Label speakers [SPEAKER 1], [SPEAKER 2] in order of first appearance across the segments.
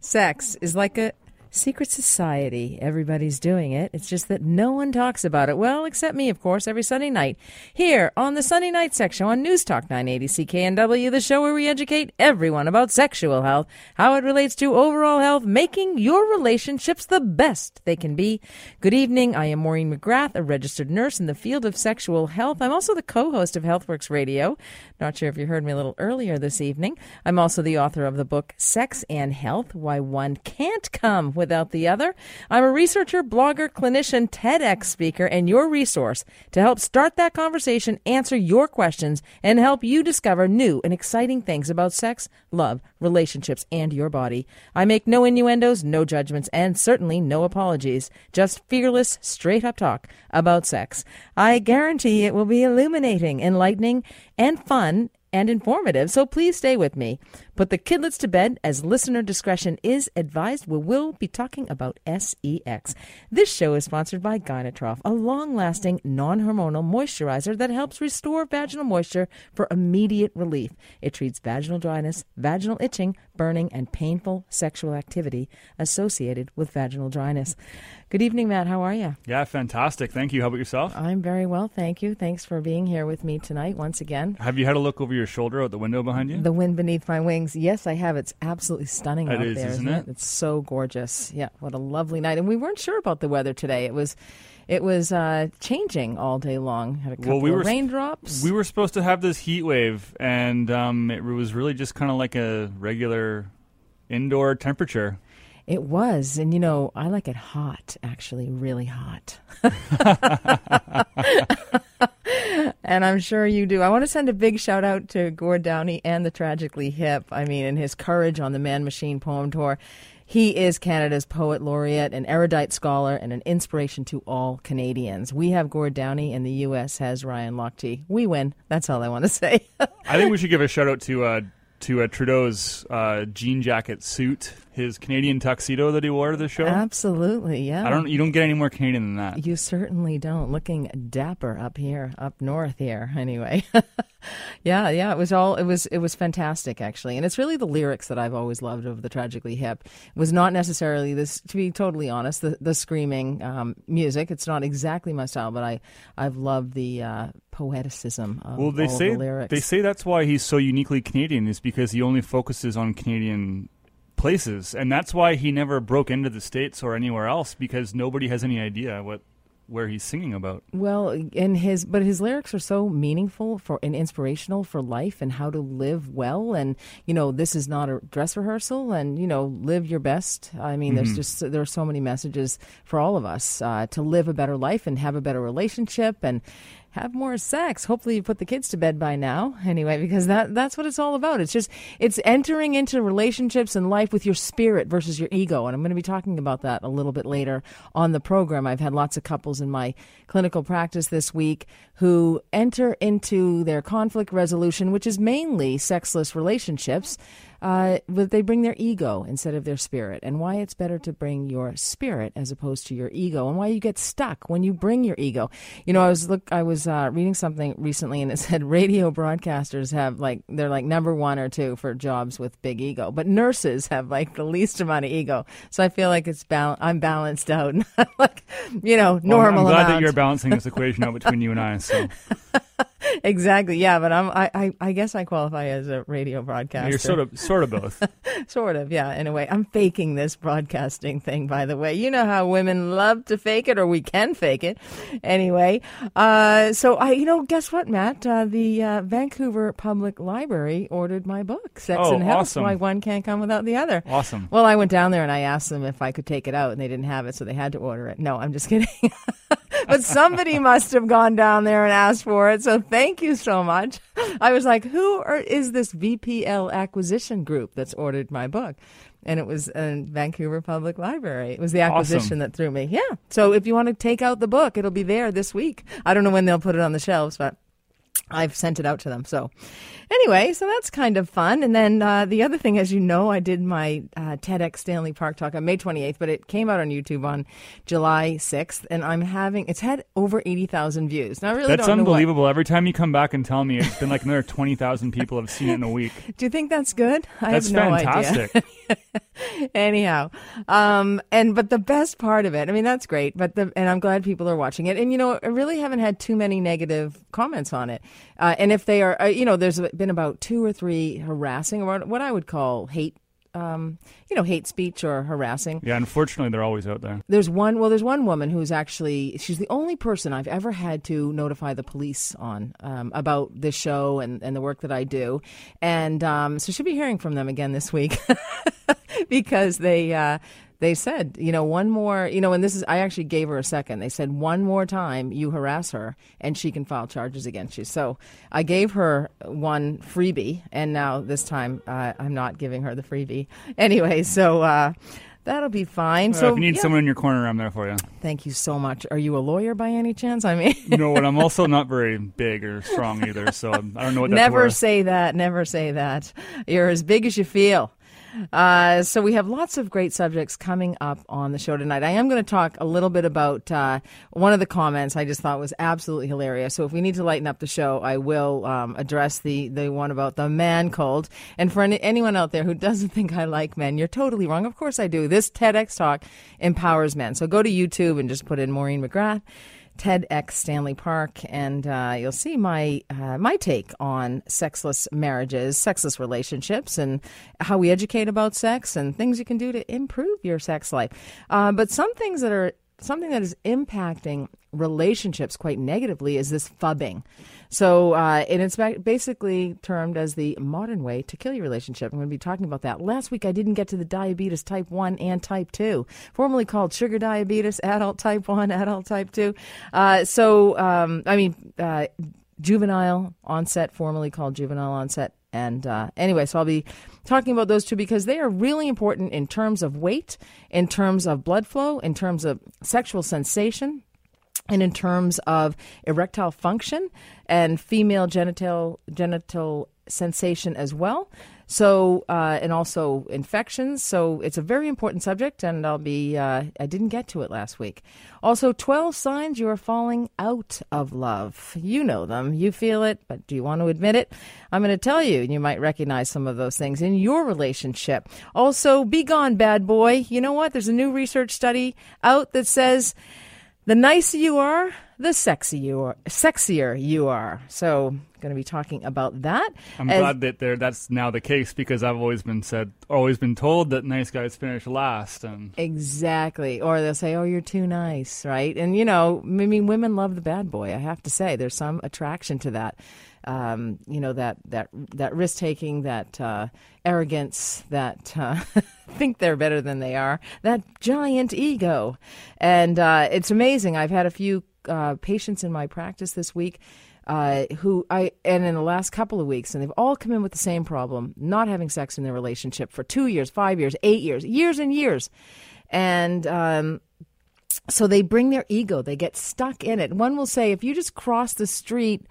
[SPEAKER 1] Sex is like a secret society. Everybody's doing it. It's just that no one talks about it. Well, except me, of course, every Sunday night. Here on the Sunday Night section on News Talk 980 CKNW, the show where we educate everyone about sexual health, how it relates to overall health, making your relationships the best they can be. Good evening. I am Maureen McGrath, a registered nurse in the field of sexual health. I'm also the co-host of HealthWorks Radio. Not sure if you heard me a little earlier this evening. I'm also the author of the book Sex and Health: Why One Can't Come without the other. I'm a researcher, blogger, clinician, TEDx speaker, and your resource to help start that conversation, answer your questions, and help you discover new and exciting things about sex, love, relationships, and your body. I make no innuendos, no judgments, and certainly no apologies. Just fearless, straight up talk about sex. I guarantee it will be illuminating, enlightening, and fun and informative, so please stay with me. Put the kidlets to bed as listener discretion is advised. We will be talking about SEX. This show is sponsored by Gynatrof, a long lasting, non hormonal moisturizer that helps restore vaginal moisture for immediate relief. It treats vaginal dryness, vaginal itching, burning, and painful sexual activity associated with vaginal dryness. Good evening, Matt. How are you?
[SPEAKER 2] Yeah, fantastic. Thank you. How about yourself?
[SPEAKER 1] I'm very well, thank you. Thanks for being here with me tonight once again.
[SPEAKER 2] Have you had a look over your shoulder out the window behind you?
[SPEAKER 1] The wind beneath my wings. Yes, I have. It's absolutely stunning
[SPEAKER 2] It
[SPEAKER 1] out
[SPEAKER 2] is,
[SPEAKER 1] there,
[SPEAKER 2] isn't
[SPEAKER 1] isn't
[SPEAKER 2] it?
[SPEAKER 1] It's so gorgeous. Yeah, what a lovely night. And we weren't sure about the weather today. It was it was uh, changing all day long. Had a couple
[SPEAKER 2] Well, we
[SPEAKER 1] of
[SPEAKER 2] were-
[SPEAKER 1] raindrops.
[SPEAKER 2] We were supposed to have this heat wave, and um, it was really just kind of like a regular indoor temperature.
[SPEAKER 1] It was, and you know, I like it hot, actually, really hot. and I'm sure you do. I want to send a big shout out to Gord Downie and the Tragically Hip. I mean, and his courage on the Man Machine Poem Tour. He is Canada's poet laureate, an erudite scholar, and an inspiration to all Canadians. We have Gord Downie, and the U.S. has Ryan Lochte. We win. That's all I want to say.
[SPEAKER 2] I think we should give a shout out to uh, to uh, Trudeau's uh, jean jacket suit, his Canadian tuxedo that he wore to the show.
[SPEAKER 1] Absolutely, yeah.
[SPEAKER 2] I don't. You don't get any more Canadian than that.
[SPEAKER 1] You certainly don't. Looking dapper up here, up north here. Anyway, yeah, yeah. It was all. It was. It was fantastic, actually. And it's really the lyrics that I've always loved of the Tragically Hip. It was not necessarily this. To be totally honest, the the screaming um, music. It's not exactly my style, but I I've loved the uh, poeticism of
[SPEAKER 2] Well, they say
[SPEAKER 1] the lyrics.
[SPEAKER 2] they say that's why he's so uniquely Canadian is because he only focuses on Canadian places, and that's why he never broke into the states or anywhere else because nobody has any idea what where he's singing about.
[SPEAKER 1] Well, and his but his lyrics are so meaningful for and inspirational for life and how to live well and you know this is not a dress rehearsal and you know live your best. I mean, there's just there are so many messages for all of us uh, to live a better life and have a better relationship and have more sex. Hopefully, you put the kids to bed by now, anyway, because that that's what it's all about. It's just it's entering into relationships and life with your spirit versus your ego, and I'm going to be talking about that a little bit later on the program. I've had lots of couples in my clinical practice this week who enter into their conflict resolution, which is mainly sexless relationships. Uh, but they bring their ego instead of their spirit, and why it's better to bring your spirit as opposed to your ego, and why you get stuck when you bring your ego. You know, I was look, I was uh, reading something recently, and it said radio broadcasters have like they're like number one or two for jobs with big ego, but nurses have like the least amount of ego. So I feel like it's bal- I'm balanced out, like you know,
[SPEAKER 2] Well,
[SPEAKER 1] normal
[SPEAKER 2] I'm glad
[SPEAKER 1] amount.
[SPEAKER 2] that you're balancing this equation out between you and I. So
[SPEAKER 1] exactly, yeah. But I'm I, I I guess I qualify as a radio broadcaster.
[SPEAKER 2] you're sort of sort of both.
[SPEAKER 1] Sort of, yeah, in a way. I'm faking this broadcasting thing, by the way. You know how women love to fake it, or we can fake it. Anyway, uh, so I, you know, guess what, Matt? Uh, the uh, Vancouver Public Library ordered my book, Sex
[SPEAKER 2] Oh,
[SPEAKER 1] and Health,
[SPEAKER 2] awesome.
[SPEAKER 1] Why One Can't Come Without the Other.
[SPEAKER 2] Awesome.
[SPEAKER 1] Well, I went down there and I asked them if I could take it out, and they didn't have it, so they had to order it. No, I'm just kidding. but somebody must have gone down there and asked for it, so thank you so much. I was like, who are, is this VPL acquisition group that's ordered my book? And it was uh, Vancouver Public Library. It was the acquisition
[SPEAKER 2] Awesome.
[SPEAKER 1] that threw me. Yeah. So if you want to take out the book, it'll be there this week. I don't know when they'll put it on the shelves, but I've sent it out to them. So, anyway, so that's kind of fun. And then uh, the other thing, as you know, I did my uh, TEDx Stanley Park talk on May 28th, but it came out on YouTube on July 6th, and I'm having it's had over 80,000 views. Now, I really
[SPEAKER 2] That's
[SPEAKER 1] don't know
[SPEAKER 2] unbelievable. Every time you come back and tell me, it's been like another twenty thousand people have seen it in a week.
[SPEAKER 1] Do you think that's good? I
[SPEAKER 2] That's
[SPEAKER 1] have no
[SPEAKER 2] fantastic.
[SPEAKER 1] idea. Anyhow, um, and but the best part of it, I mean, that's great. But the and I'm glad people are watching it. And you know, I really haven't had too many negative comments on it. Uh, and if they are, uh, you know, there's been about two or three harassing or what I would call hate um, you know, hate speech or harassing.
[SPEAKER 2] Yeah, unfortunately, they're always out there.
[SPEAKER 1] There's one. Well, there's one woman who's actually she's the only person I've ever had to notify the police on um, about this show and, and the work that I do, and um, so she'll be hearing from them again this week because they uh, they said, you know, one more, you know, and this is, I actually gave her a second. They said, one more time you harass her and she can file charges against you. So I gave her one freebie, and now this time uh, I'm not giving her the freebie. Anyway, so, uh, That'll be fine.
[SPEAKER 2] Uh,
[SPEAKER 1] so
[SPEAKER 2] if you need
[SPEAKER 1] yeah.
[SPEAKER 2] someone in your corner, I'm there for you.
[SPEAKER 1] Thank you so much. Are you a lawyer by any chance? I mean,
[SPEAKER 2] no, and I'm also not very big or strong either, so I don't know what. That's
[SPEAKER 1] never
[SPEAKER 2] worth.
[SPEAKER 1] say that. Never say that. You're as big as you feel. Uh, so we have lots of great subjects coming up on the show tonight. I am going to talk a little bit about uh, one of the comments I just thought was absolutely hilarious. So if we need to lighten up the show, I will um, address the the one about the man cold. And for any, anyone out there who doesn't think I like men, you're totally wrong. Of course I do. This TEDx talk empowers men. So go to YouTube and just put in Maureen McGrath TEDx Stanley Park, and uh, you'll see my uh, my take on sexless marriages, sexless relationships, and how we educate about sex and things you can do to improve your sex life. Uh, but some things that are something that is impacting relationships quite negatively is this phubbing. So, uh, and it's basically termed as the modern way to kill your relationship. I'm going to be talking about that. Last week, I didn't get to the diabetes type 1 and type 2, formerly called sugar diabetes, adult type 1, adult type 2. Uh, so, um, I mean, uh, juvenile onset, formerly called juvenile onset. And uh, anyway, so I'll be talking about those two because they are really important in terms of weight, in terms of blood flow, in terms of sexual sensation, and in terms of erectile function and female genital genital sensation as well. So, uh, and also infections. So, it's a very important subject, and I'll be, uh, I didn't get to it last week. Also, 12 signs you are falling out of love. You know them, you feel it, but do you want to admit it? I'm going to tell you, and you might recognize some of those things in your relationship. Also, be gone, bad boy. You know what? There's a new research study out that says, the nicer you are, the sexy you are, sexier you are. So, going to be talking about that.
[SPEAKER 2] I'm As, glad that there that's now the case because I've always been said, always been told that nice guys finish last, and
[SPEAKER 1] exactly. Or they'll say, "Oh, you're too nice," right? And you know, I mean, women love the bad boy. I have to say, there's some attraction to that. Um, you know that that that risk taking, that uh, arrogance, that uh, think they're better than they are, that giant ego, and uh, it's amazing. I've had a few uh, patients in my practice this week. Uh, who I and in the last couple of weeks, and they've all come in with the same problem: not having sex in their relationship for two years, five years, eight years, years and years, and um, so they bring their ego. They get stuck in it. One will say, if you just cross the street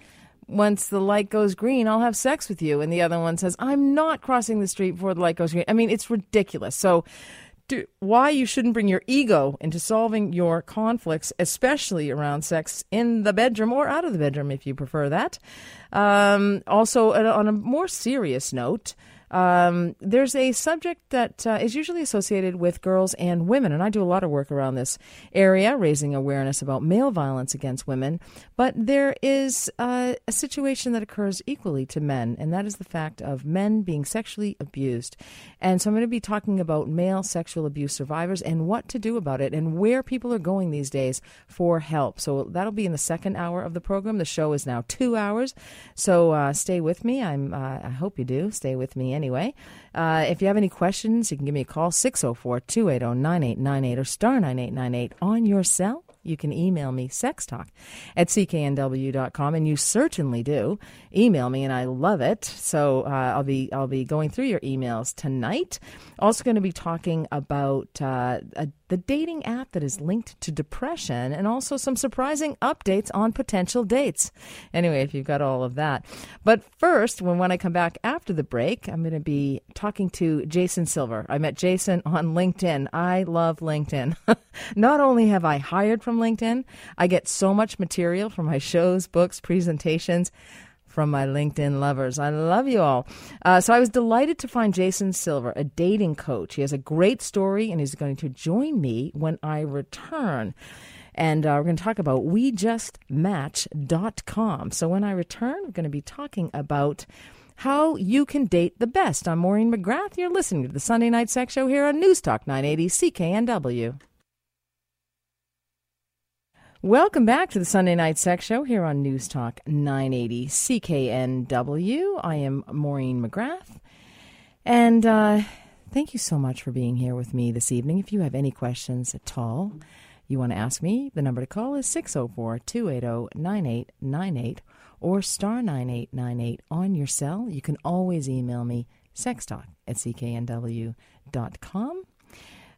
[SPEAKER 1] once the light goes green, I'll have sex with you. And the other one says, I'm not crossing the street before the light goes green. I mean, it's ridiculous. So, do, why you shouldn't bring your ego into solving your conflicts, especially around sex in the bedroom or out of the bedroom, if you prefer that. Um, also, on a more serious note, um, there's a subject that uh, is usually associated with girls and women, and I do a lot of work around this area, raising awareness about male violence against women. But there is uh, a situation that occurs equally to men, and that is the fact of men being sexually abused. And so I'm going to be talking about male sexual abuse survivors and what to do about it, and where people are going these days for help. So that'll be in the second hour of the program. The show is now two hours, so uh, stay with me. I'm. Uh, I hope you do. Stay with me anyway. Uh, if you have any questions, you can give me a call 604 280 9898 or star 9898 on your cell. You can email me sextalk at cknw.com, and you certainly do email me, and I love it. So uh, I'll be I'll be going through your emails tonight. Also, going to be talking about uh, a the dating app that is linked to depression, and also some surprising updates on potential dates. Anyway, if you've got all of that. But first, when, when I come back after the break, I'm going to be talking to Jason Silver. I met Jason on LinkedIn. I love LinkedIn. Not only have I hired from LinkedIn, I get so much material from my shows, books, presentations from my LinkedIn lovers. I love you all. Uh, so I was delighted to find Jason Silver, a dating coach. He has a great story and he's going to join me when I return. And uh, we're going to talk about WeJustMatch.com. So when I return, we're going to be talking about how you can date the best. I'm Maureen McGrath. You're listening to the Sunday Night Sex Show here on News Talk 980 CKNW. Welcome back to the Sunday Night Sex Show here on News Talk 980 CKNW. I am Maureen McGrath. And uh, thank you so much for being here with me this evening. If you have any questions at all you want to ask me, the number to call is 604 280 9898 or star 9898 on your cell. You can always email me sextalk at cknw.com.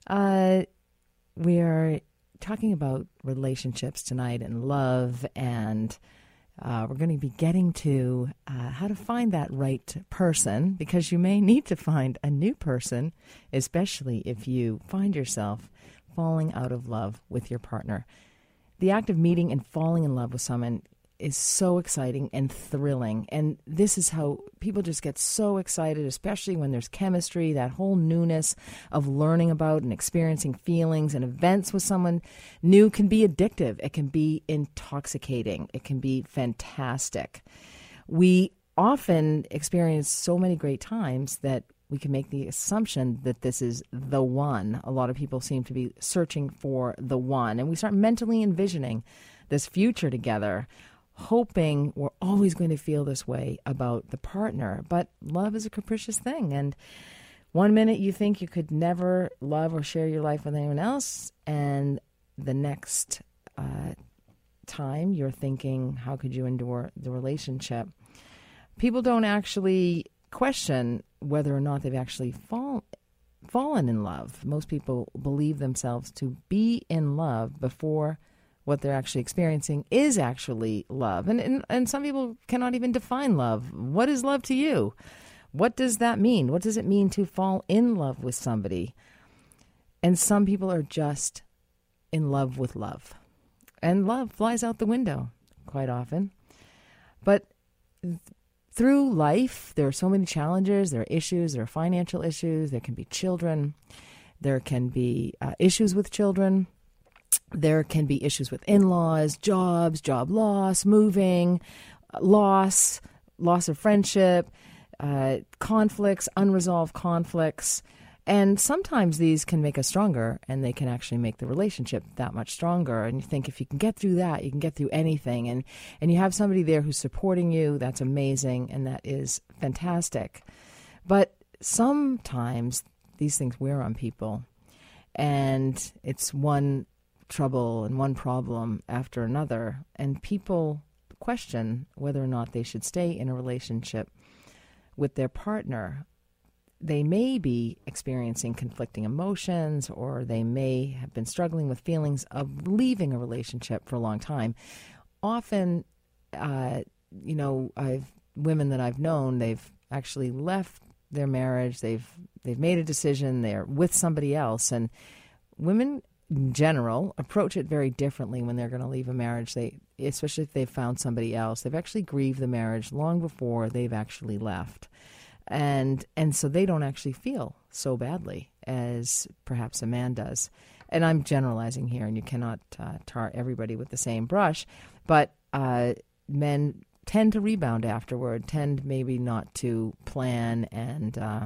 [SPEAKER 1] Uh, we are talking about relationships tonight and love, and uh, we're going to be getting to uh, how to find that right person because you may need to find a new person, especially if you find yourself falling out of love with your partner. The act of meeting and falling in love with someone is so exciting and thrilling. And this is how people just get so excited, especially when there's chemistry, that whole newness of learning about and experiencing feelings and events with someone new can be addictive. It can be intoxicating. It can be fantastic. We often experience so many great times that we can make the assumption that this is the one. A lot of people seem to be searching for the one. And we start mentally envisioning this future together hoping we're always going to feel this way about the partner. But love is a capricious thing. And one minute you think you could never love or share your life with anyone else, and the next uh, time you're thinking, how could you endure the relationship? People don't actually question whether or not they've actually fall, fallen in love. Most people believe themselves to be in love before what they're actually experiencing is actually love. And, and, and some people cannot even define love. What is love to you? What does that mean? What does it mean to fall in love with somebody? And some people are just in love with love. And love flies out the window quite often. But th- through life, there are so many challenges, there are issues, there are financial issues, there can be children, there can be uh, issues with children there can be issues with in laws, jobs, job loss, moving, loss, loss of friendship, uh, conflicts, unresolved conflicts. And sometimes these can make us stronger and they can actually make the relationship that much stronger. And you think if you can get through that, you can get through anything. And, and you have somebody there who's supporting you, that's amazing and that is fantastic. But sometimes these things wear on people. And it's one trouble and one problem after another, and people question whether or not they should stay in a relationship with their partner. They may be experiencing conflicting emotions, or they may have been struggling with feelings of leaving a relationship for a long time. Often, uh, you know, I've women that I've known, they've actually left their marriage. They've they've made a decision. They're with somebody else, and women in general approach it very differently when they're going to leave a marriage. They especially if they've found somebody else. They've actually grieved the marriage long before they've actually left. And and so they don't actually feel so badly as perhaps a man does. And i'm generalizing here and you cannot uh, tar everybody with the same brush but uh, men tend to rebound afterward tend maybe not to plan and uh,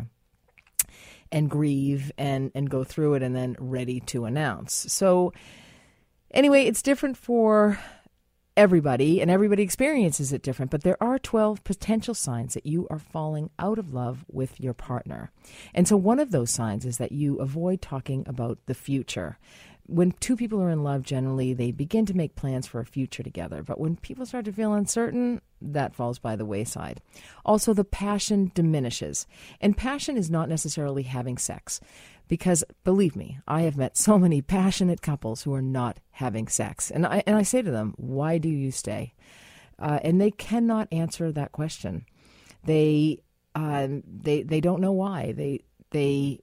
[SPEAKER 1] and grieve and and go through it and then ready to announce. So anyway, it's different for everybody and everybody experiences it different, but there are 12 potential signs that you are falling out of love with your partner. And so one of those signs is that you avoid talking about the future when two people are in love, generally they begin to make plans for a future together. But when people start to feel uncertain, that falls by the wayside. Also, the passion diminishes. And passion is not necessarily having sex. Because believe me, I have met so many passionate couples who are not having sex. And I, and I say to them, why do you stay? Uh, and they cannot answer that question. They, um, they, they don't know why. They, they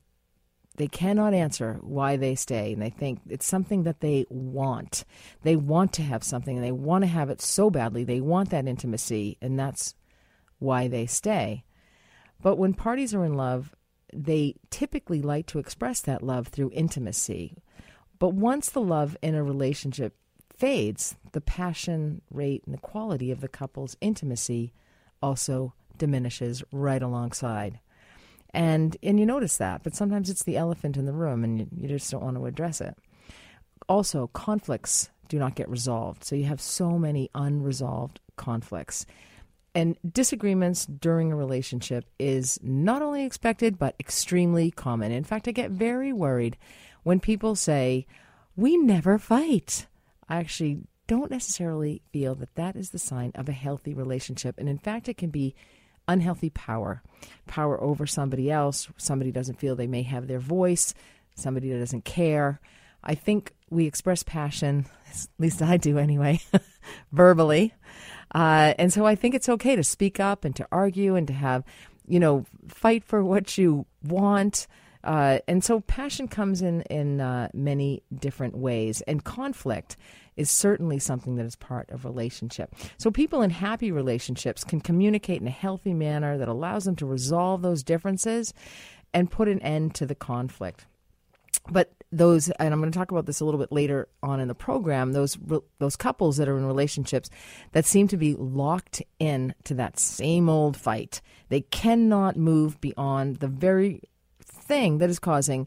[SPEAKER 1] they cannot answer why they stay, and they think it's something that they want. They want to have something, and they want to have it so badly. They want that intimacy, and that's why they stay. But when parties are in love, they typically like to express that love through intimacy. But once the love in a relationship fades, the passion rate and the quality of the couple's intimacy also diminishes right alongside. And and you notice that, but sometimes it's the elephant in the room and you, you just don't want to address it. Also, conflicts do not get resolved. So you have so many unresolved conflicts. And disagreements during a relationship is not only expected, but extremely common. In fact, I get very worried when people say, We never fight. I actually don't necessarily feel that that is the sign of a healthy relationship. And in fact, it can be unhealthy power power over somebody else. Somebody doesn't feel they may have their voice, somebody that doesn't care. I think we express passion, at least I do anyway, verbally. Uh, and so I think it's okay to speak up and to argue and to have, you know, fight for what you want. Uh, and so passion comes in in uh, many different ways, and conflict is certainly something that is part of relationship. So people in happy relationships can communicate in a healthy manner that allows them to resolve those differences and put an end to the conflict. But those and I'm going to talk about this a little bit later on in the program those those couples that are in relationships that seem to be locked in to that same old fight. They cannot move beyond the very thing that is causing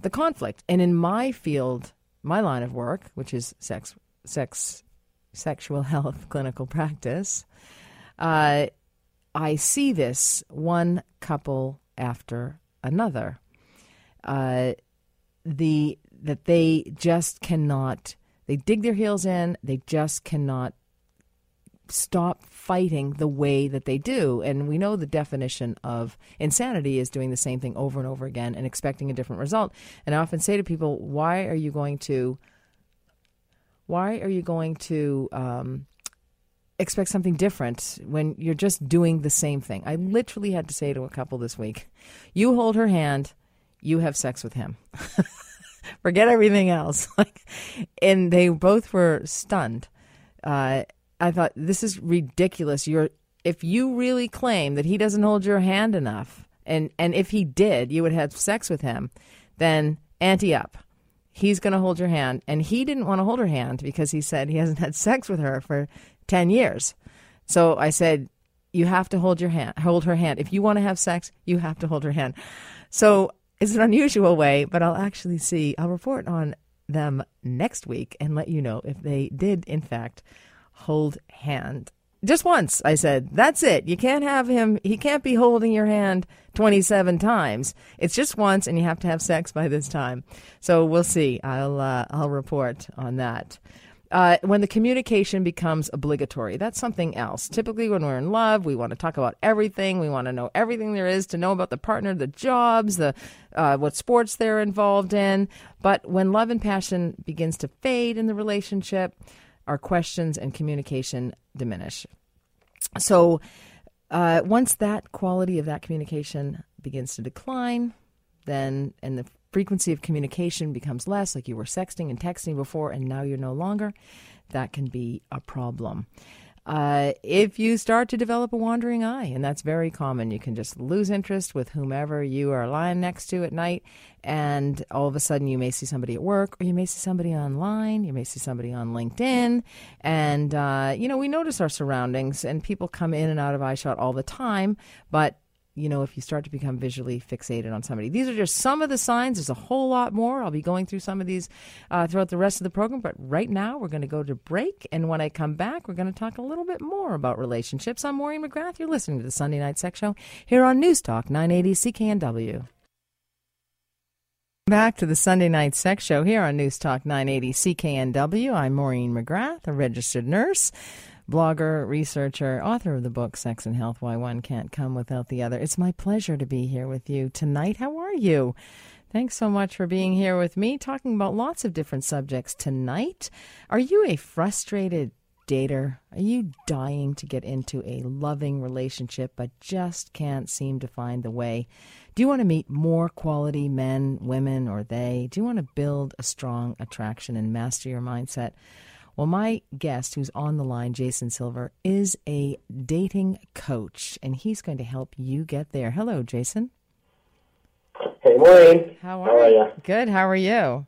[SPEAKER 1] the conflict. And in my field my line of work which is sex sex sexual health clinical practice uh, I see this one couple after another. Uh, the that they just cannot they dig their heels in they just cannot stop fighting the way that they do and we know the definition of insanity is doing the same thing over and over again and expecting a different result and i often say to people why are you going to why are you going to um, expect something different when you're just doing the same thing i literally had to say to a couple this week you hold her hand you have sex with him. Forget everything else. And they both were stunned. Uh, I thought this is ridiculous. You're if you really claim that he doesn't hold your hand enough, and and if he did, you would have sex with him, then ante up. He's going to hold your hand, and he didn't want to hold her hand because he said he hasn't had sex with her for ten years. So I said, you have to hold your hand, hold her hand. If you want to have sex, you have to hold her hand. So it's an unusual way, but I'll actually see, I'll report on them next week and let you know if they did, in fact, hold hand. Just once, I said, that's it. You can't have him, he can't be holding your hand 27 times. It's just once, and you have to have sex by this time. So we'll see. I'll, uh, I'll report on that. Uh, when the communication becomes obligatory, that's something else. Typically, when we're in love, we want to talk about everything. We want to know everything there is to know about the partner, the jobs, the uh, what sports they're involved in. But when love and passion begins to fade in the relationship, our questions and communication diminish. So, uh, once that quality of that communication begins to decline, then and the frequency of communication becomes less, like you were sexting and texting before, and now you're no longer, that can be a problem. Uh, if you start to develop a wandering eye, and that's very common, you can just lose interest with whomever you are lying next to at night, and all of a sudden you may see somebody at work, or you may see somebody online, you may see somebody on LinkedIn, and uh, you know we notice our surroundings, and people come in and out of eyeshot all the time, but you know, if you start to become visually fixated on somebody. These are just some of the signs. There's a whole lot more. I'll be going through some of these uh, throughout the rest of the program. But right now, we're going to go to break. And when I come back, we're going to talk a little bit more about relationships. I'm Maureen McGrath. You're listening to the Sunday Night Sex Show here on News Talk 980 CKNW. Back to the Sunday Night Sex Show here on News Talk 980 CKNW. I'm Maureen McGrath, a registered nurse blogger, researcher, author of the book Sex and Health Why One Can't Come Without the Other. It's my pleasure to be here with you tonight. How are you? Thanks so much for being here with me, talking about lots of different subjects tonight. Are you a frustrated dater? Are you dying to get into a loving relationship but just can't seem to find the way? Do you want to meet more quality men, women, or they? Do you want to build a strong attraction and master your mindset? Well, my guest who's on the line, Jason Silver, is a dating coach, and he's going to help you get there. Hello, Jason.
[SPEAKER 3] Hey, Maureen.
[SPEAKER 1] How are,
[SPEAKER 3] How are
[SPEAKER 1] you? Good. How are you?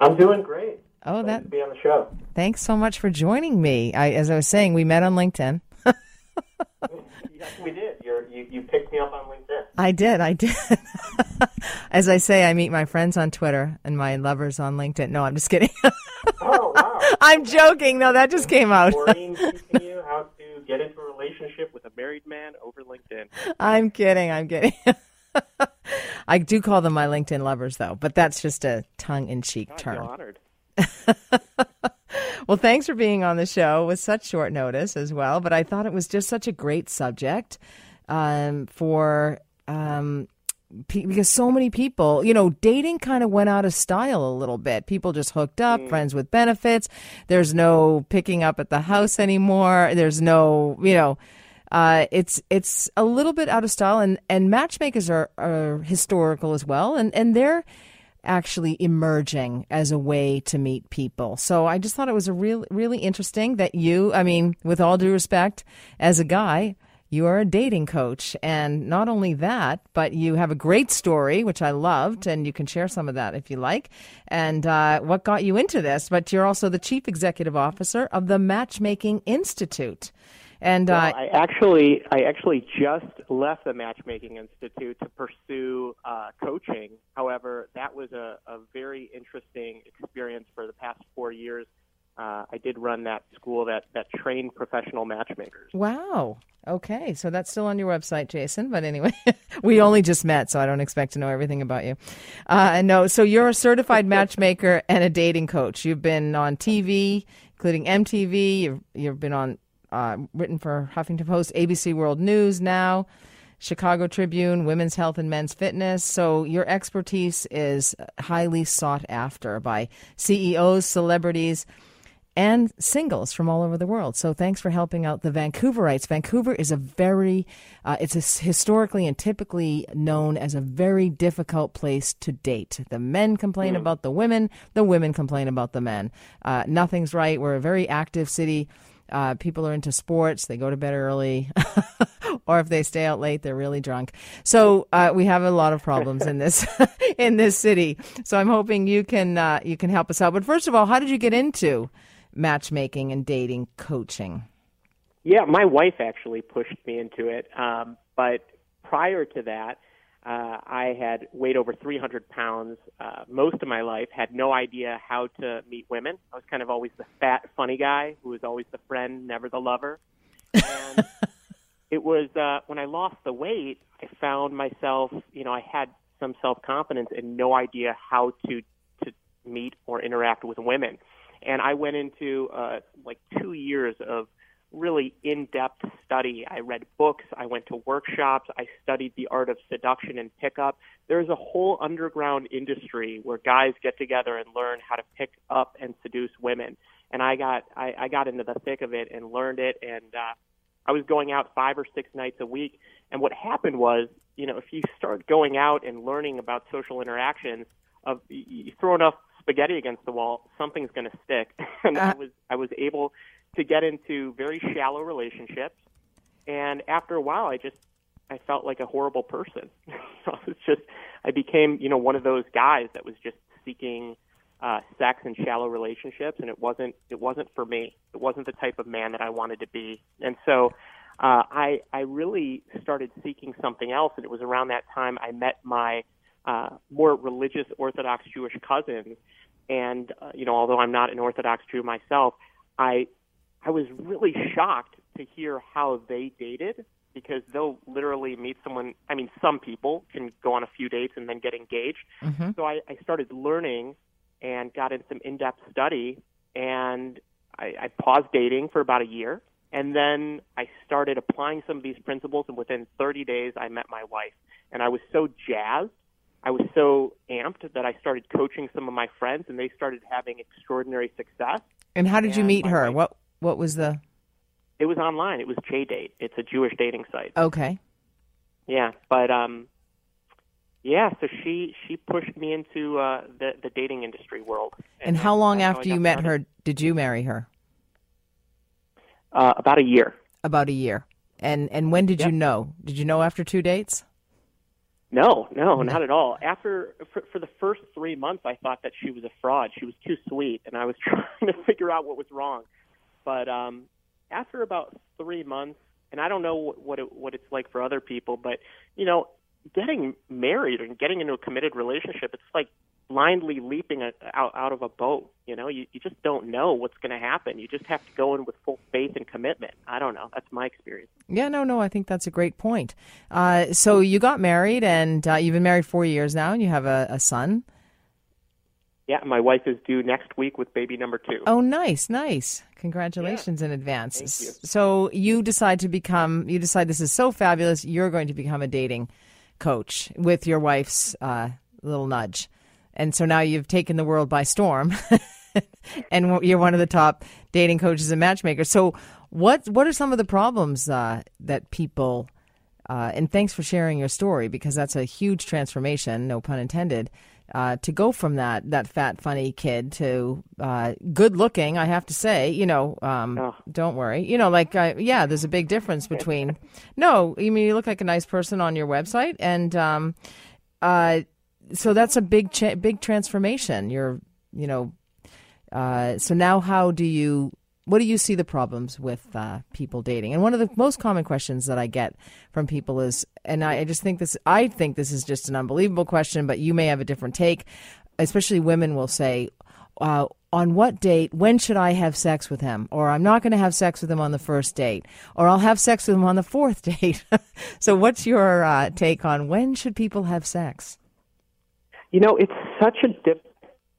[SPEAKER 3] I'm doing great.
[SPEAKER 1] Oh,
[SPEAKER 3] Glad
[SPEAKER 1] that.
[SPEAKER 3] to be on the show.
[SPEAKER 1] Thanks so much for joining me. I, as I was saying, we met on LinkedIn.
[SPEAKER 3] Yes, we did. You're, you you picked me up on LinkedIn.
[SPEAKER 1] I did. I did. as I say, I meet my friends on Twitter and my lovers on LinkedIn. No, I'm just kidding.
[SPEAKER 3] Oh wow.
[SPEAKER 1] I'm joking. No, that just came out.
[SPEAKER 3] Maureen teaching you how to get into a relationship with a married man over LinkedIn.
[SPEAKER 1] I'm kidding. I'm kidding. I do call them my LinkedIn lovers, though, but that's just a tongue in cheek
[SPEAKER 3] I feel
[SPEAKER 1] term.
[SPEAKER 3] honored.
[SPEAKER 1] Well, thanks for being on the show with such short notice as well. But I thought it was just such a great subject um, for. Um, pe- because so many people, you know, dating kind of went out of style a little bit. People just hooked up, friends with benefits. There's no picking up at the house anymore. There's no, you know, uh, it's it's a little bit out of style. And and matchmakers are, are historical as well, and and they're actually emerging as a way to meet people. So I just thought it was a real really interesting that you, I mean, with all due respect, as a guy. You are a dating coach. And not only that, but you have a great story, which I loved, and you can share some of that if you like. And uh, what got you into this? But you're also the chief executive officer of the Matchmaking Institute. And
[SPEAKER 3] Well,
[SPEAKER 1] uh,
[SPEAKER 3] I actually I actually just left the Matchmaking Institute to pursue uh, coaching. However, that was a, a very interesting experience for the past four years. Uh, I did run that school that, that trained professional matchmakers.
[SPEAKER 1] Wow. Okay. So that's still on your website, Jason. But anyway, we only just met, so I don't expect to know everything about you. Uh, no. So you're a certified matchmaker and a dating coach. You've been on TV, including MTV. You've, you've been on, uh, written for Huffington Post, ABC World News now. Chicago Tribune, Women's Health and Men's Fitness. So your expertise is highly sought after by CEOs, celebrities, and singles from all over the world. So thanks for helping out the Vancouverites. Vancouver is a very, uh, it's a historically and typically known as a very difficult place to date. The men complain about the women, the women complain about the men. Uh, nothing's right. We're a very active city. Uh, people are into sports. They go to bed early, or if they stay out late, they're really drunk. So uh, we have a lot of problems in this in this city. So I'm hoping you can uh, you can help us out. But first of all, how did you get into matchmaking and dating coaching?
[SPEAKER 3] Yeah, my wife actually pushed me into it. Um, but prior to that, uh, I had weighed over 300 pounds uh, most of my life, had no idea how to meet women. I was kind of always the fat, funny guy who was always the friend, never the lover. And it was uh, when I lost the weight, I found myself, you know, I had some self confidence and no idea how to to meet or interact with women. And I went into uh, like two years of really in-depth study. I read books, I went to workshops, I studied the art of seduction and pickup. There's a whole underground industry where guys get together and learn how to pick up and seduce women. And I got I, I got into the thick of it and learned it and uh I was going out five or six nights a week. And what happened was, you know, if you start going out and learning about social interactions, of you throw enough spaghetti against the wall, something's going to stick. and I
[SPEAKER 1] Uh.
[SPEAKER 3] was I was able to get into very shallow relationships, and after a while, I just I felt like a horrible person. I was just I became you know one of those guys that was just seeking uh, sex and shallow relationships, and it wasn't it wasn't for me. It wasn't the type of man that I wanted to be, and so. Uh, I I really started seeking something else, and it was around that time I met my uh, more religious Orthodox Jewish cousins, and uh, you know, although I'm not an Orthodox Jew myself, I I was really shocked to hear how they dated because they'll literally meet someone. I mean, some people can go on a few dates and then get engaged.
[SPEAKER 1] Mm-hmm.
[SPEAKER 3] So I, I started learning and got in some in-depth study, and I, I paused dating for about a year. And then I started applying some of these principles, and within 30 days, I met my wife. And I was so jazzed I was so amped that I started coaching some of my friends, and they started having extraordinary success.
[SPEAKER 1] And how did you meet her?
[SPEAKER 3] wife-
[SPEAKER 1] What what was the
[SPEAKER 3] It was online. It was JDate. It's a Jewish dating site.
[SPEAKER 1] okay?
[SPEAKER 3] Yeah, but um, yeah, so she she pushed me into uh, the the dating industry world.
[SPEAKER 1] And, how long
[SPEAKER 3] that's how
[SPEAKER 1] after you met her did you marry her?
[SPEAKER 3] Uh, about a year.
[SPEAKER 1] About a year. And and when did you know? Did you know after two dates?
[SPEAKER 3] No, no, not at all. After for, for the first three months, I thought that she was a fraud. She was too sweet, and I was trying to figure out what was wrong. But um, after about three months, and I don't know what what, it, what it's like for other people, but you know, getting married and getting into a committed relationship, it's like blindly leaping a, out out of a boat. You know, you you just don't know what's going to happen. You just have to go in with full faith and commitment. I don't know. That's my experience.
[SPEAKER 1] Yeah, no, no, I think that's a great point. Uh, so you got married, and uh, you've been married four years now, and you have a, a son.
[SPEAKER 3] Yeah, my wife is due next week with baby number two.
[SPEAKER 1] Oh, nice, nice. Congratulations in advance.
[SPEAKER 3] You.
[SPEAKER 1] So you decide to become, you decide this is so fabulous, you're going to become a dating coach with your wife's uh, little nudge. And so now you've taken the world by storm, and you're one of the top dating coaches and matchmakers. So, what what are some of the problems uh, that people? Uh, and thanks for sharing your story because that's a huge transformation, no pun intended. Uh, to go from that that fat funny kid to uh, good looking, I have to say, you know, um,
[SPEAKER 3] Oh.
[SPEAKER 1] don't worry, you know, like uh, yeah, there's a big difference between. No, you mean you look like a nice person on your website, and um, uh, so that's a big cha- big transformation. You're, you know, uh, so now how do you? What do you see the problems with uh, people dating? And one of the most common questions that I get from people is, and I, I just think this, I think this is just an unbelievable question, but you may have a different take. Especially women will say, uh, on what date, when should I have sex with him? Or I'm not going to have sex with him on the first date. Or I'll have sex with him on the fourth date. so, what's your uh, take on when should people have sex?
[SPEAKER 3] You know, it's such a dip.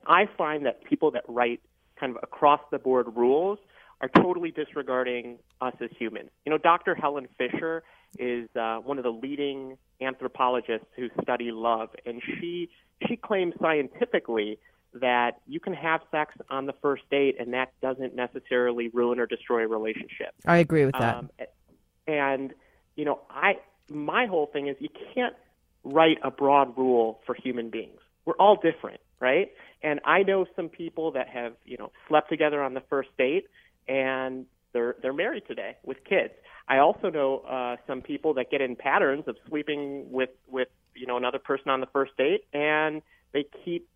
[SPEAKER 3] I find that people that write kind of across the board rules are totally disregarding us as humans. You know, Dr. Helen Fisher is uh, one of the leading anthropologists who study love, and she she claims scientifically that you can have sex on the first date, and that doesn't necessarily ruin or destroy a relationship.
[SPEAKER 1] I agree with that.
[SPEAKER 3] Um, and you know, I my whole thing is you can't write a broad rule for human beings. We're all different, right? And I know some people that have you know slept together on the first date, and they're they're married today with kids. I also know uh, some people that get in patterns of sleeping with with you know another person on the first date, and they keep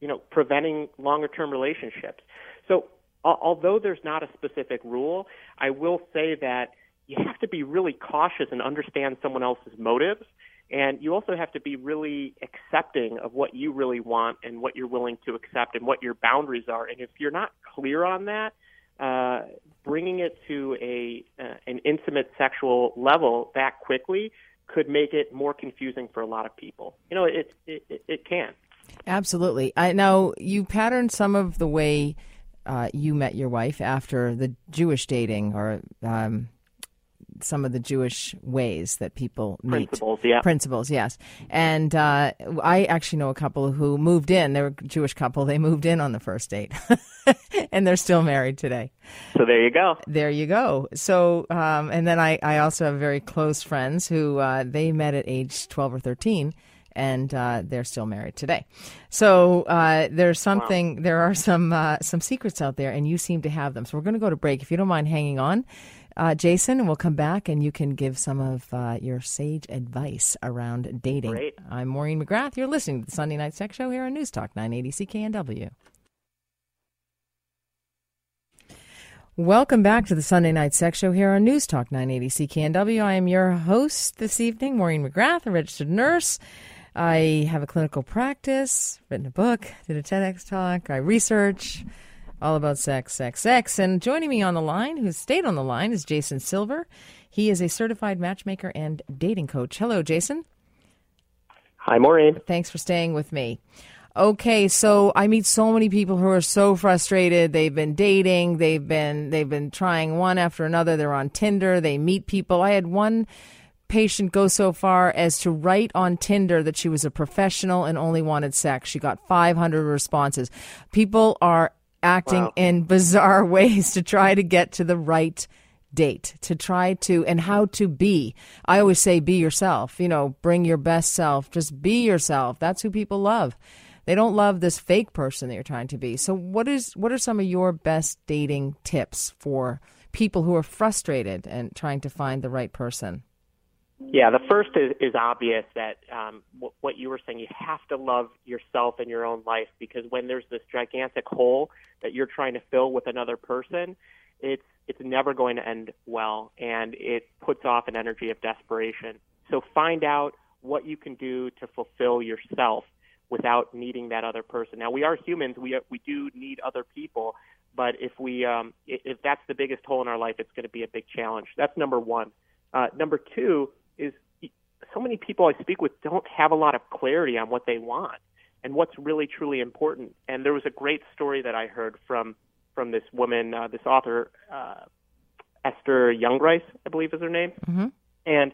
[SPEAKER 3] you know preventing longer term relationships. So al- although there's not a specific rule, I will say that you have to be really cautious and understand someone else's motives. And you also have to be really accepting of what you really want and what you're willing to accept and what your boundaries are. And if you're not clear on that, uh, bringing it to a uh, an intimate sexual level that quickly could make it more confusing for a lot of people. You know, it it, it, can.
[SPEAKER 1] Absolutely. I now you patterned some of the way uh, you met your wife after the Jewish dating or um, some of the Jewish ways that people meet.
[SPEAKER 3] Principles, yeah.
[SPEAKER 1] Principles, yes. And uh, I actually know a couple who moved in. They were a Jewish couple. They moved in on the first date, and they're still married today.
[SPEAKER 3] So there you go.
[SPEAKER 1] There you go. So, um, and then I, I also have very close friends who uh, they met at age 12 or 13 and uh, they're still married today. So uh, there's something, there are some uh, some secrets out there, and you seem to have them. So we're going to go to break. If you don't mind hanging on, uh, Jason, we'll come back, and you can give some of uh, your sage advice around dating.
[SPEAKER 3] Great.
[SPEAKER 1] I'm Maureen McGrath. You're listening to the Sunday Night Sex Show here on News Talk 980 CKNW. Welcome back to the Sunday Night Sex Show here on News Talk 980 CKNW. I am your host this evening, Maureen McGrath, a registered nurse. I have a clinical practice, written a book, did a TEDx talk, I research all about sex, sex, sex. And joining me on the line, who's stayed on the line, is Jason Silver. He is a certified matchmaker and dating coach. Hello, Jason.
[SPEAKER 3] Hi, Maureen.
[SPEAKER 1] Thanks for staying with me. Okay, so I meet so many people who are so frustrated. They've been dating, they've been they've been trying one after another. They're on Tinder, they meet people. I had one patient go so far as to write on Tinder that she was a professional and only wanted sex. She got 500 responses. People are acting
[SPEAKER 3] Wow.
[SPEAKER 1] in bizarre ways to try to get to the right date to try to and how to be. I always say be yourself, you know, bring your best self, just be yourself. That's who people love. They don't love this fake person that you're trying to be. So what is what are some of your best dating tips for people who are frustrated and trying to find the right person?
[SPEAKER 3] Yeah, the first is, is obvious that um, w- what you were saying, you have to love yourself and your own life because when there's this gigantic hole that you're trying to fill with another person, it's it's never going to end well, and it puts off an energy of desperation. So find out what you can do to fulfill yourself without needing that other person. Now we are humans; we we do need other people, but if we um, if that's the biggest hole in our life, it's going to be a big challenge. That's number one. Uh, number two is so many people I speak with don't have a lot of clarity on what they want and what's really truly important. And there was a great story that I heard from from this woman, uh, this author, uh, Esther Jungreis, I believe is her name,
[SPEAKER 1] mm-hmm.
[SPEAKER 3] and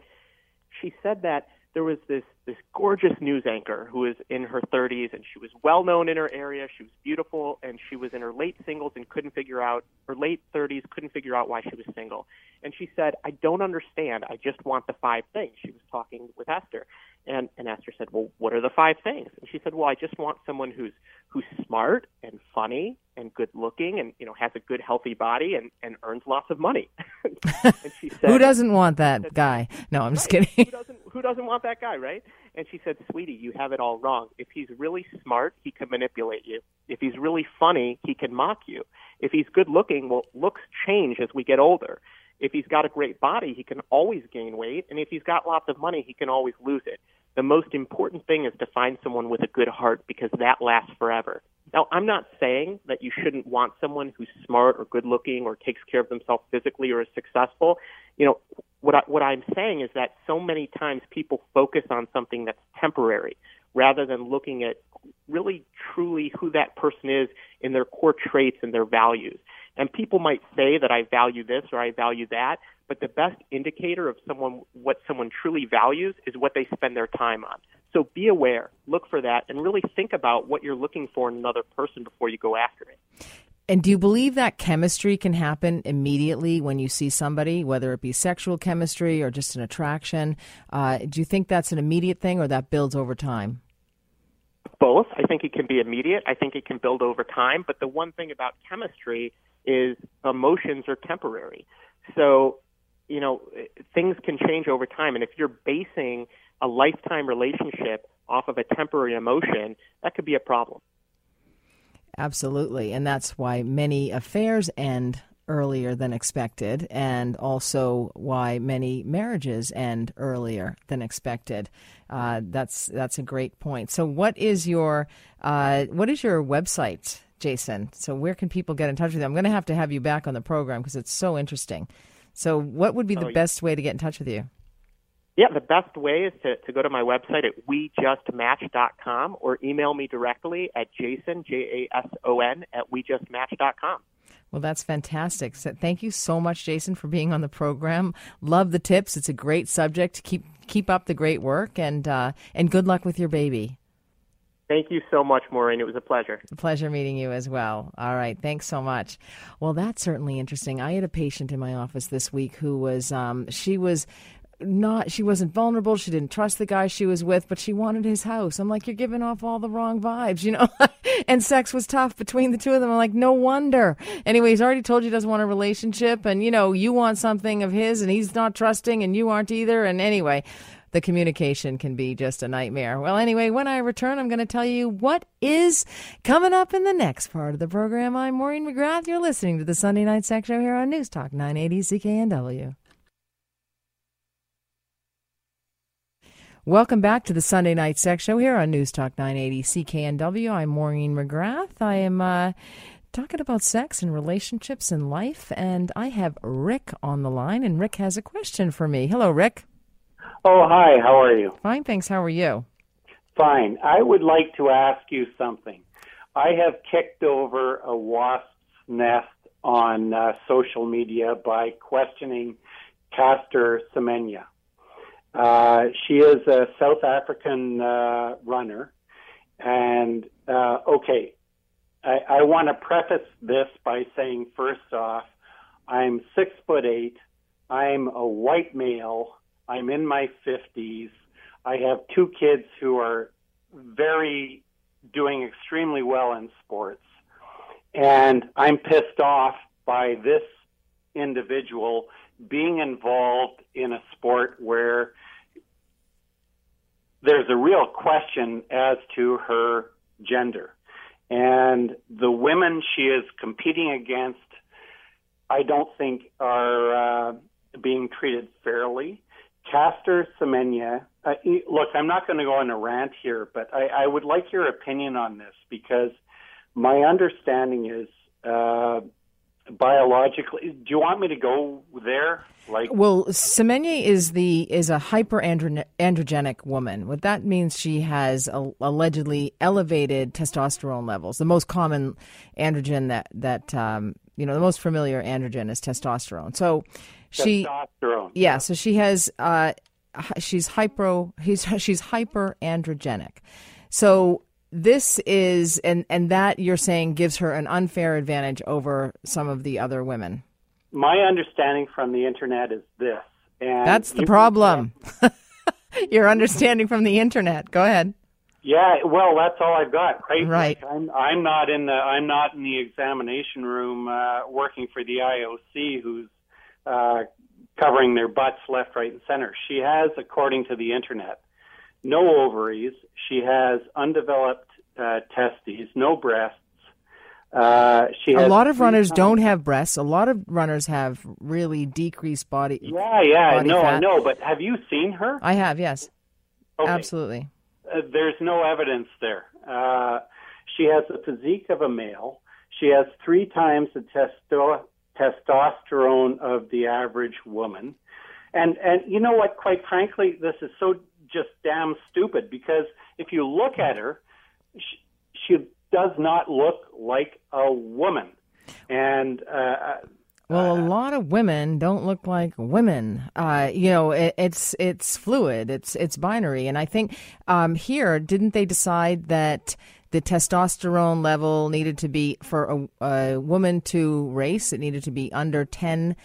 [SPEAKER 3] she said that there was this this gorgeous news anchor who was in her 30s and she was well known in her area. She was beautiful and she was in her late singles and couldn't figure out her late 30s couldn't figure out why she was single. And she said, "I don't understand. I just want the five things." She was talking with Esther. And and Esther said, "Well, what are the five things?" And she said, "Well, I just want someone who's who's smart and funny and good looking and you know has a good healthy body and and earns lots of money."
[SPEAKER 1] and she said, "Who doesn't want that said, guy?" No, I'm just kidding.
[SPEAKER 3] Who doesn't who doesn't want that guy, right? And she said, "Sweetie, you have it all wrong. If he's really smart, he can manipulate you. If he's really funny, he can mock you. If he's good looking, well, looks change as we get older." If he's got a great body, he can always gain weight. And if he's got lots of money, he can always lose it. The most important thing is to find someone with a good heart because that lasts forever. Now, I'm not saying that you shouldn't want someone who's smart or good looking or takes care of themselves physically or is successful. You know, what, I, what I'm saying is that so many times people focus on something that's temporary rather than looking at really truly who that person is in their core traits and their values. And people might say that I value this or I value that, but the best indicator of someone what someone truly values is what they spend their time on. So be aware, look for that, and really think about what you're looking for in another person before you go after it.
[SPEAKER 1] And do you believe that chemistry can happen immediately when you see somebody, whether it be sexual chemistry or just an attraction? Uh, do you think that's an immediate thing or that builds over time?
[SPEAKER 3] Both. I think it can be immediate. I think it can build over time. But the one thing about chemistry is emotions are temporary. So, you know, things can change over time. And if you're basing a lifetime relationship off of a temporary emotion, that could be a problem.
[SPEAKER 1] Absolutely. And that's why many affairs end earlier than expected, and also why many marriages end earlier than expected. Uh, that's that's a great point. So, what is your uh, what is your website, Jason? So, where can people get in touch with you? I'm going to have to have you back on the program because it's so interesting. So, what would be the oh, best way to get in touch with you?
[SPEAKER 3] Yeah, the best way is to, to go to my website at wejustmatch.com or email me directly at jason, J A S O N, at wejustmatch.com.
[SPEAKER 1] Well, that's fantastic. So thank you so much, Jason, for being on the program. Love the tips. It's a great subject. Keep keep up the great work, and uh, and good luck with your baby.
[SPEAKER 3] Thank you so much, Maureen. It was a pleasure.
[SPEAKER 1] Pleasure meeting you as well. All right. Thanks so much. Well, that's certainly interesting. I had a patient in my office this week who was, um, she was not she wasn't vulnerable she didn't trust the guy she was with but she wanted his house i'm like you're giving off all the wrong vibes you know and sex was tough between the two of them i'm like no wonder anyway he's already told you he doesn't want a relationship and you know you want something of his and he's not trusting and you aren't either and anyway the communication can be just a nightmare. Well, anyway, when I return, I'm going to tell you what is coming up in the next part of the program. I'm Maureen McGrath. You're listening to the Sunday Night Sex Show here on News Talk 980 CKNW. Welcome back to the Sunday Night Sex Show here on News Talk 980 CKNW. I'm Maureen McGrath. I am uh, talking about sex and relationships and life, and I have Rick on the line, and Rick has a question for me. Hello, Rick.
[SPEAKER 4] Oh, hi. How are you?
[SPEAKER 1] Fine, thanks. How are you?
[SPEAKER 4] Fine. I would like to ask you something. I have kicked over a wasp's nest on uh, social media by questioning Caster Semenya. Uh, she is a South African uh, runner. And uh, okay, I, I want to preface this by saying first off, I'm six foot eight, I'm a white male. I'm in my 50s. I have two kids who are very doing extremely well in sports. And I'm pissed off by this individual being involved in a sport where there's a real question as to her gender. And the women she is competing against, I don't think are uh, being treated fairly. Caster Semenya, uh, look, I'm not going to go on a rant here, but I, I would like your opinion on this because my understanding is uh, biologically. Do you want me to go there? Like,
[SPEAKER 1] well, Semenya is the is a hyper androgenic woman. What that means, she has a, allegedly elevated testosterone levels. The most common androgen that that um, you know, the most familiar androgen is testosterone. So she,
[SPEAKER 4] testosterone.
[SPEAKER 1] Yeah, so she has uh, she's hyper he's she's hyper androgenic. So this is and and that you're saying gives her an unfair advantage over some of the other women.
[SPEAKER 4] My understanding from the internet is this. And
[SPEAKER 1] That's the problem. Your understanding from the internet. Go ahead.
[SPEAKER 4] Yeah, well, that's all I've got. Right.
[SPEAKER 1] Right.
[SPEAKER 4] I'm I'm not in the I'm not in the examination room uh, working for the IOC, who's uh, covering their butts left, right, and center. She has, according to the internet, no ovaries. She has undeveloped uh, testes, no breasts. Uh, she
[SPEAKER 1] a lot of runners times. don't have breasts. A lot of runners have really decreased body.
[SPEAKER 4] Yeah, yeah,
[SPEAKER 1] body
[SPEAKER 4] no,
[SPEAKER 1] fat.
[SPEAKER 4] I know. But have you seen her?
[SPEAKER 1] I have, yes,
[SPEAKER 4] okay.
[SPEAKER 1] absolutely.
[SPEAKER 4] Uh, there's no evidence there. Uh, she has the physique of a male. She has three times the testo- testosterone of the average woman. And and you know what? Quite frankly, this is so just damn stupid because if you look at her, she, she does not look like a woman. And uh,
[SPEAKER 1] well, a lot of women don't look like women. Uh, you know, it, it's it's fluid. It's it's binary. And I think um, here, didn't they decide that the testosterone level needed to be for a, a woman to race? It needed to be under ten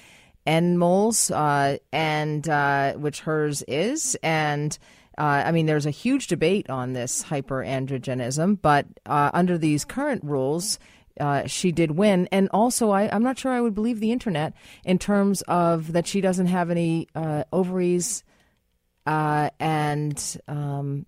[SPEAKER 1] nmoles, uh, and uh, which hers is, and. Uh, I mean, there's a huge debate on this hyperandrogenism, but uh, under these current rules, uh, she did win. And also, I, am not sure I would believe the internet in terms of that she doesn't have any uh, ovaries and, um,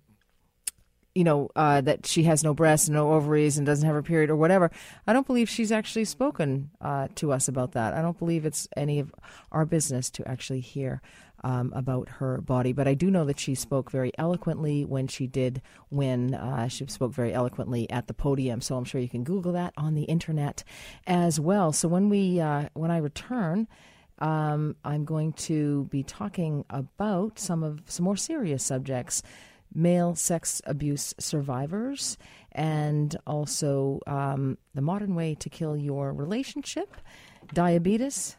[SPEAKER 1] you know, uh, that she has no breasts, and no ovaries, and doesn't have a period or whatever. I don't believe she's actually spoken uh, to us about that. I don't believe it's any of our business to actually hear um, about her body. But I do know that she spoke very eloquently when she did win. Uh, she spoke very eloquently at the podium. So I'm sure you can Google that on the internet as well. So when we uh, when I return. Um, I'm going to be talking about some of some more serious subjects, male sex abuse survivors, and also um, the modern way to kill your relationship, diabetes,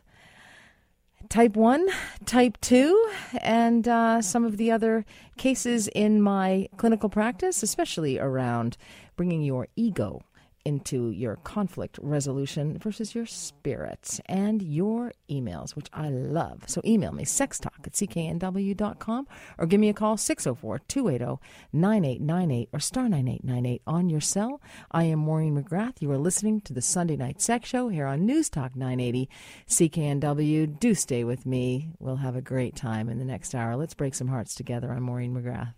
[SPEAKER 1] type 1, type 2, and uh, some of the other cases in my clinical practice, especially around bringing your ego into your conflict resolution versus your spirit and your emails, which I love. So email me, sextalk at cknw.com, or give me a call, 604 280 9898 or star 9898 on your cell. I am Maureen McGrath. You are listening to the Sunday Night Sex Show here on News Talk 980 CKNW. Do stay with me. We'll have a great time in the next hour. Let's break some hearts together. I'm Maureen McGrath.